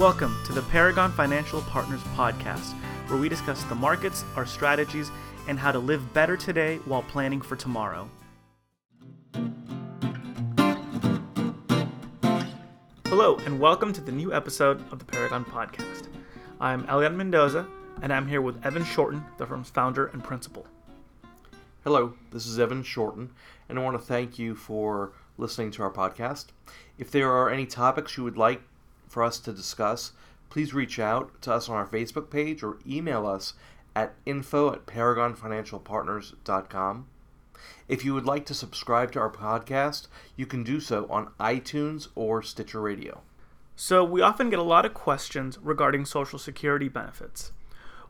welcome to the Paragon Financial Partners podcast, where we discuss the markets, our strategies, and how to live better today while planning for tomorrow. Hello, and welcome to the new episode of the Paragon podcast. I'm Elian Mendoza, and I'm here with Evan Shorten, the firm's founder and principal. Hello, this is Evan Shorten, and I want to thank you for listening to our podcast. If there are any topics you would like for us to discuss, please reach out to us on our Facebook page or email us at info at paragonfinancialpartners.com. If you would like to subscribe to our podcast, you can do so on iTunes or Stitcher Radio. So, we often get a lot of questions regarding Social Security benefits.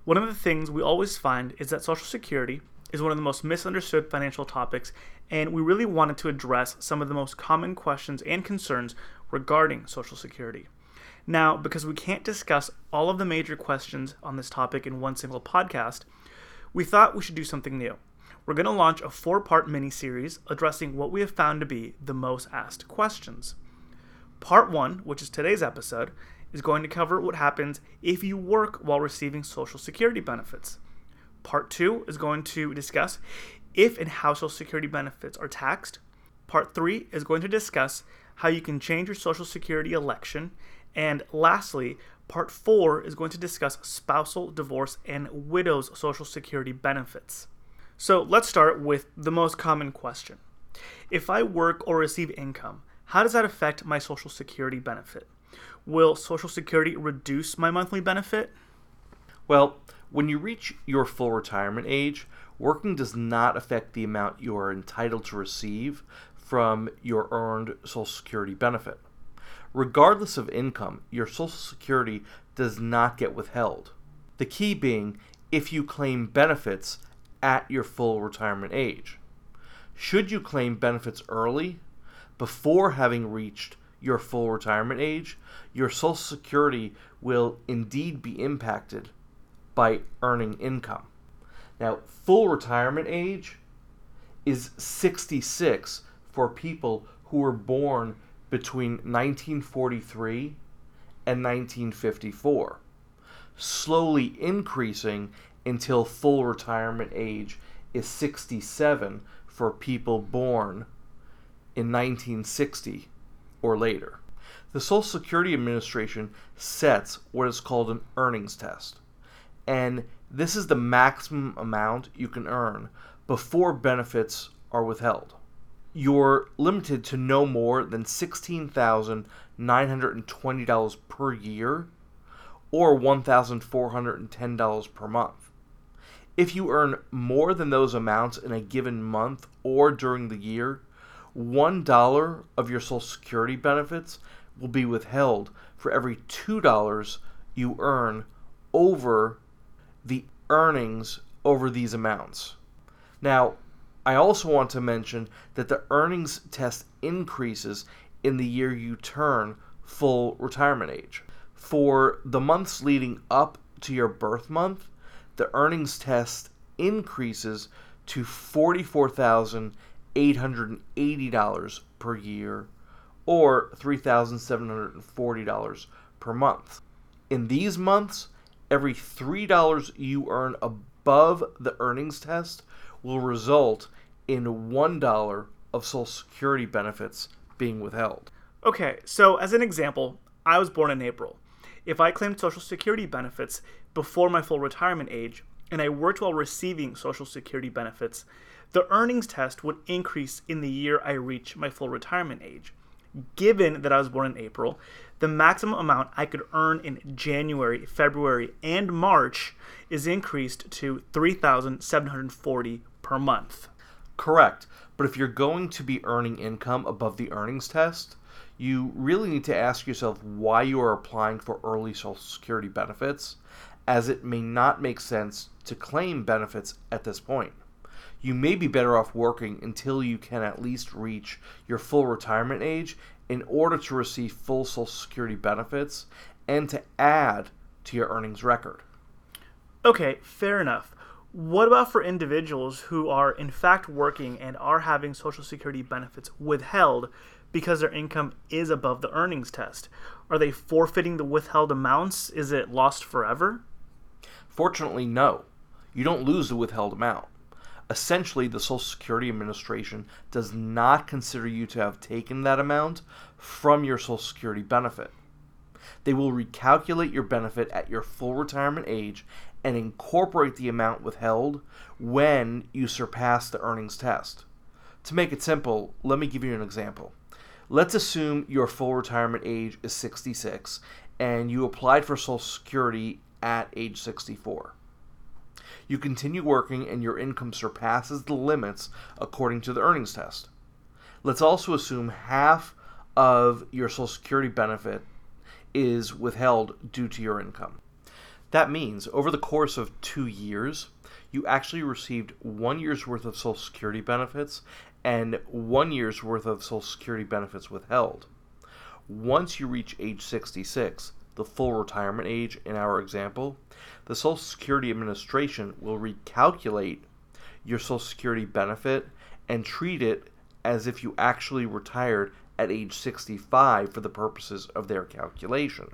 One of the things we always find is that Social Security is one of the most misunderstood financial topics, and we really wanted to address some of the most common questions and concerns regarding Social Security. Now, because we can't discuss all of the major questions on this topic in one single podcast, we thought we should do something new. We're going to launch a four part mini series addressing what we have found to be the most asked questions. Part one, which is today's episode, is going to cover what happens if you work while receiving Social Security benefits. Part two is going to discuss if and how Social Security benefits are taxed. Part three is going to discuss how you can change your Social Security election and lastly, part four is going to discuss spousal, divorce, and widow's Social Security benefits. So let's start with the most common question If I work or receive income, how does that affect my Social Security benefit? Will Social Security reduce my monthly benefit? Well, when you reach your full retirement age, working does not affect the amount you are entitled to receive from your earned Social Security benefit regardless of income, your Social Security does not get withheld. The key being if you claim benefits at your full retirement age. Should you claim benefits early, before having reached your full retirement age, your Social Security will indeed be impacted by earning income. Now, full retirement age is 66 for people who were born between 1943 and 1954, slowly increasing until full retirement age is 67 for people born in 1960 or later. The Social Security Administration sets what is called an earnings test, and this is the maximum amount you can earn before benefits are withheld you're limited to no more than $16,920 per year or $1,410 per month. If you earn more than those amounts in a given month or during the year, $1 of your Social Security benefits will be withheld for every $2 you earn over the earnings over these amounts. Now, I also want to mention that the earnings test increases in the year you turn full retirement age. For the months leading up to your birth month, the earnings test increases to $44,880 per year or $3,740 per month. In these months, every $3 you earn above the earnings test will result in $1 of Social Security benefits being withheld. Okay, so as an example, I was born in April. If I claimed Social Security benefits before my full retirement age and I worked while receiving Social Security benefits, the earnings test would increase in the year I reach my full retirement age. Given that I was born in April, the maximum amount I could earn in January, February, and March is increased to 3740 per month. Correct. But if you're going to be earning income above the earnings test, you really need to ask yourself why you are applying for early Social Security benefits, as it may not make sense to claim benefits at this point. You may be better off working until you can at least reach your full retirement age in order to receive full Social Security benefits and to add to your earnings record. Okay, fair enough. What about for individuals who are in fact working and are having Social Security benefits withheld because their income is above the earnings test? Are they forfeiting the withheld amounts? Is it lost forever? Fortunately, no. You don't lose the withheld amount. Essentially, the Social Security Administration does not consider you to have taken that amount from your Social Security benefit. They will recalculate your benefit at your full retirement age and incorporate the amount withheld when you surpass the earnings test. To make it simple, let me give you an example. Let's assume your full retirement age is 66 and you applied for Social Security at age 64. You continue working and your income surpasses the limits according to the earnings test. Let's also assume half of your Social Security benefit is withheld due to your income. That means over the course of two years, you actually received one year's worth of Social Security benefits and one year's worth of Social Security benefits withheld. Once you reach age 66, the full retirement age in our example, the Social Security Administration will recalculate your Social Security benefit and treat it as if you actually retired at age 65 for the purposes of their calculation.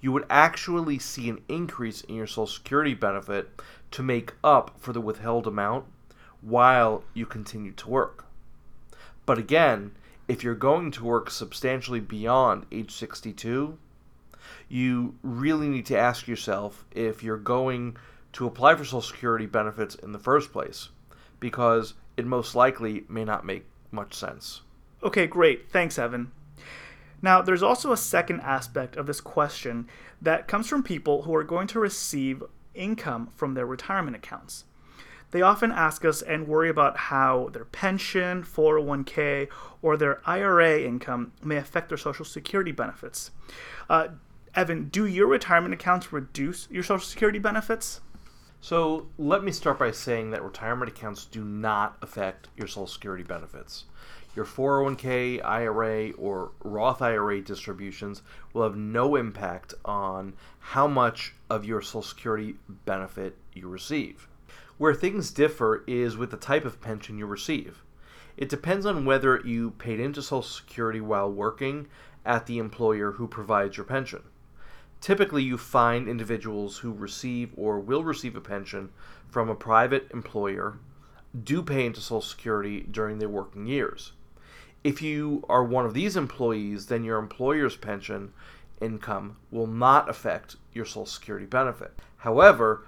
You would actually see an increase in your Social Security benefit to make up for the withheld amount while you continue to work. But again, if you're going to work substantially beyond age 62, you really need to ask yourself if you're going to apply for Social Security benefits in the first place, because it most likely may not make much sense. Okay, great. Thanks, Evan. Now, there's also a second aspect of this question that comes from people who are going to receive income from their retirement accounts. They often ask us and worry about how their pension, 401k, or their IRA income may affect their Social Security benefits. Uh, Evan, do your retirement accounts reduce your Social Security benefits? So, let me start by saying that retirement accounts do not affect your Social Security benefits your 401k, IRA, or Roth IRA distributions will have no impact on how much of your Social Security benefit you receive. Where things differ is with the type of pension you receive. It depends on whether you paid into Social Security while working at the employer who provides your pension. Typically, you find individuals who receive or will receive a pension from a private employer do pay into Social Security during their working years. If you are one of these employees, then your employer's pension income will not affect your Social Security benefit. However,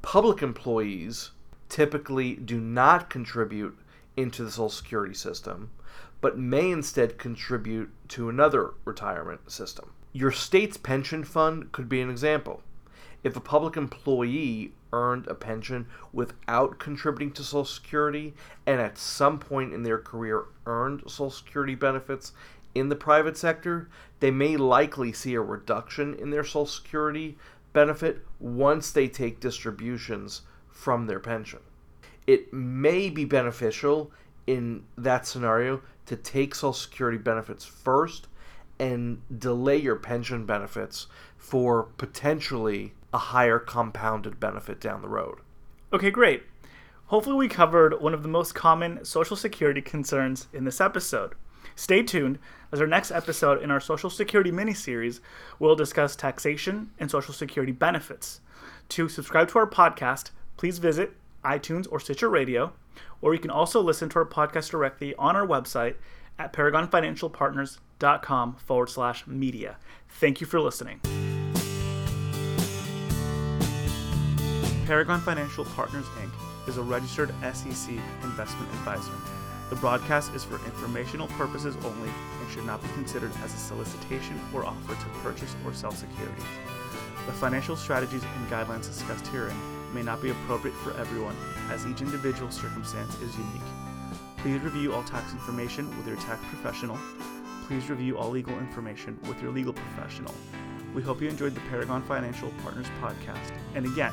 public employees typically do not contribute into the Social Security system, but may instead contribute to another retirement system. Your state's pension fund could be an example. If a public employee earned a pension without contributing to Social Security and at some point in their career earned Social Security benefits in the private sector, they may likely see a reduction in their Social Security benefit once they take distributions from their pension. It may be beneficial in that scenario to take Social Security benefits first and delay your pension benefits for potentially a higher compounded benefit down the road. Okay, great. Hopefully, we covered one of the most common Social Security concerns in this episode. Stay tuned, as our next episode in our Social Security mini series will discuss taxation and Social Security benefits. To subscribe to our podcast, please visit iTunes or Stitcher Radio, or you can also listen to our podcast directly on our website at paragonfinancialpartners.com forward slash media. Thank you for listening. Paragon Financial Partners Inc. is a registered SEC investment advisor. The broadcast is for informational purposes only and should not be considered as a solicitation or offer to purchase or sell securities. The financial strategies and guidelines discussed herein may not be appropriate for everyone, as each individual circumstance is unique. Please review all tax information with your tax professional. Please review all legal information with your legal professional. We hope you enjoyed the Paragon Financial Partners podcast. And again,